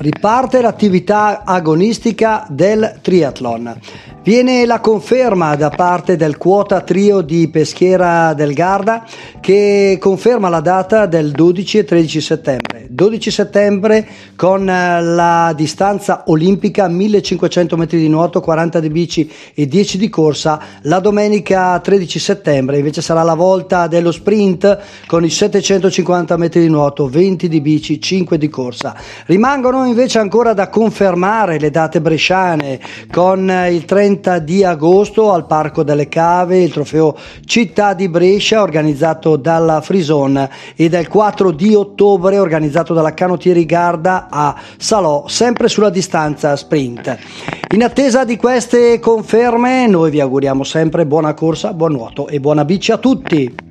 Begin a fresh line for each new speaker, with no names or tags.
Riparte l'attività agonistica del triathlon. Viene la conferma da parte del quota trio di Peschiera del Garda che conferma la data del 12 e 13 settembre. 12 settembre con eh, la distanza olimpica 1500 metri di nuoto, 40 di bici e 10 di corsa. La domenica 13 settembre invece sarà la volta dello sprint con i 750 metri di nuoto, 20 di bici, 5 di corsa. Rimangono invece ancora da confermare le date bresciane con eh, il 30 30 di agosto al Parco delle Cave, il trofeo Città di Brescia organizzato dalla Frison e del 4 di ottobre organizzato dalla Canottieri Garda a Salò, sempre sulla distanza sprint. In attesa di queste conferme noi vi auguriamo sempre buona corsa, buon nuoto e buona bici a tutti.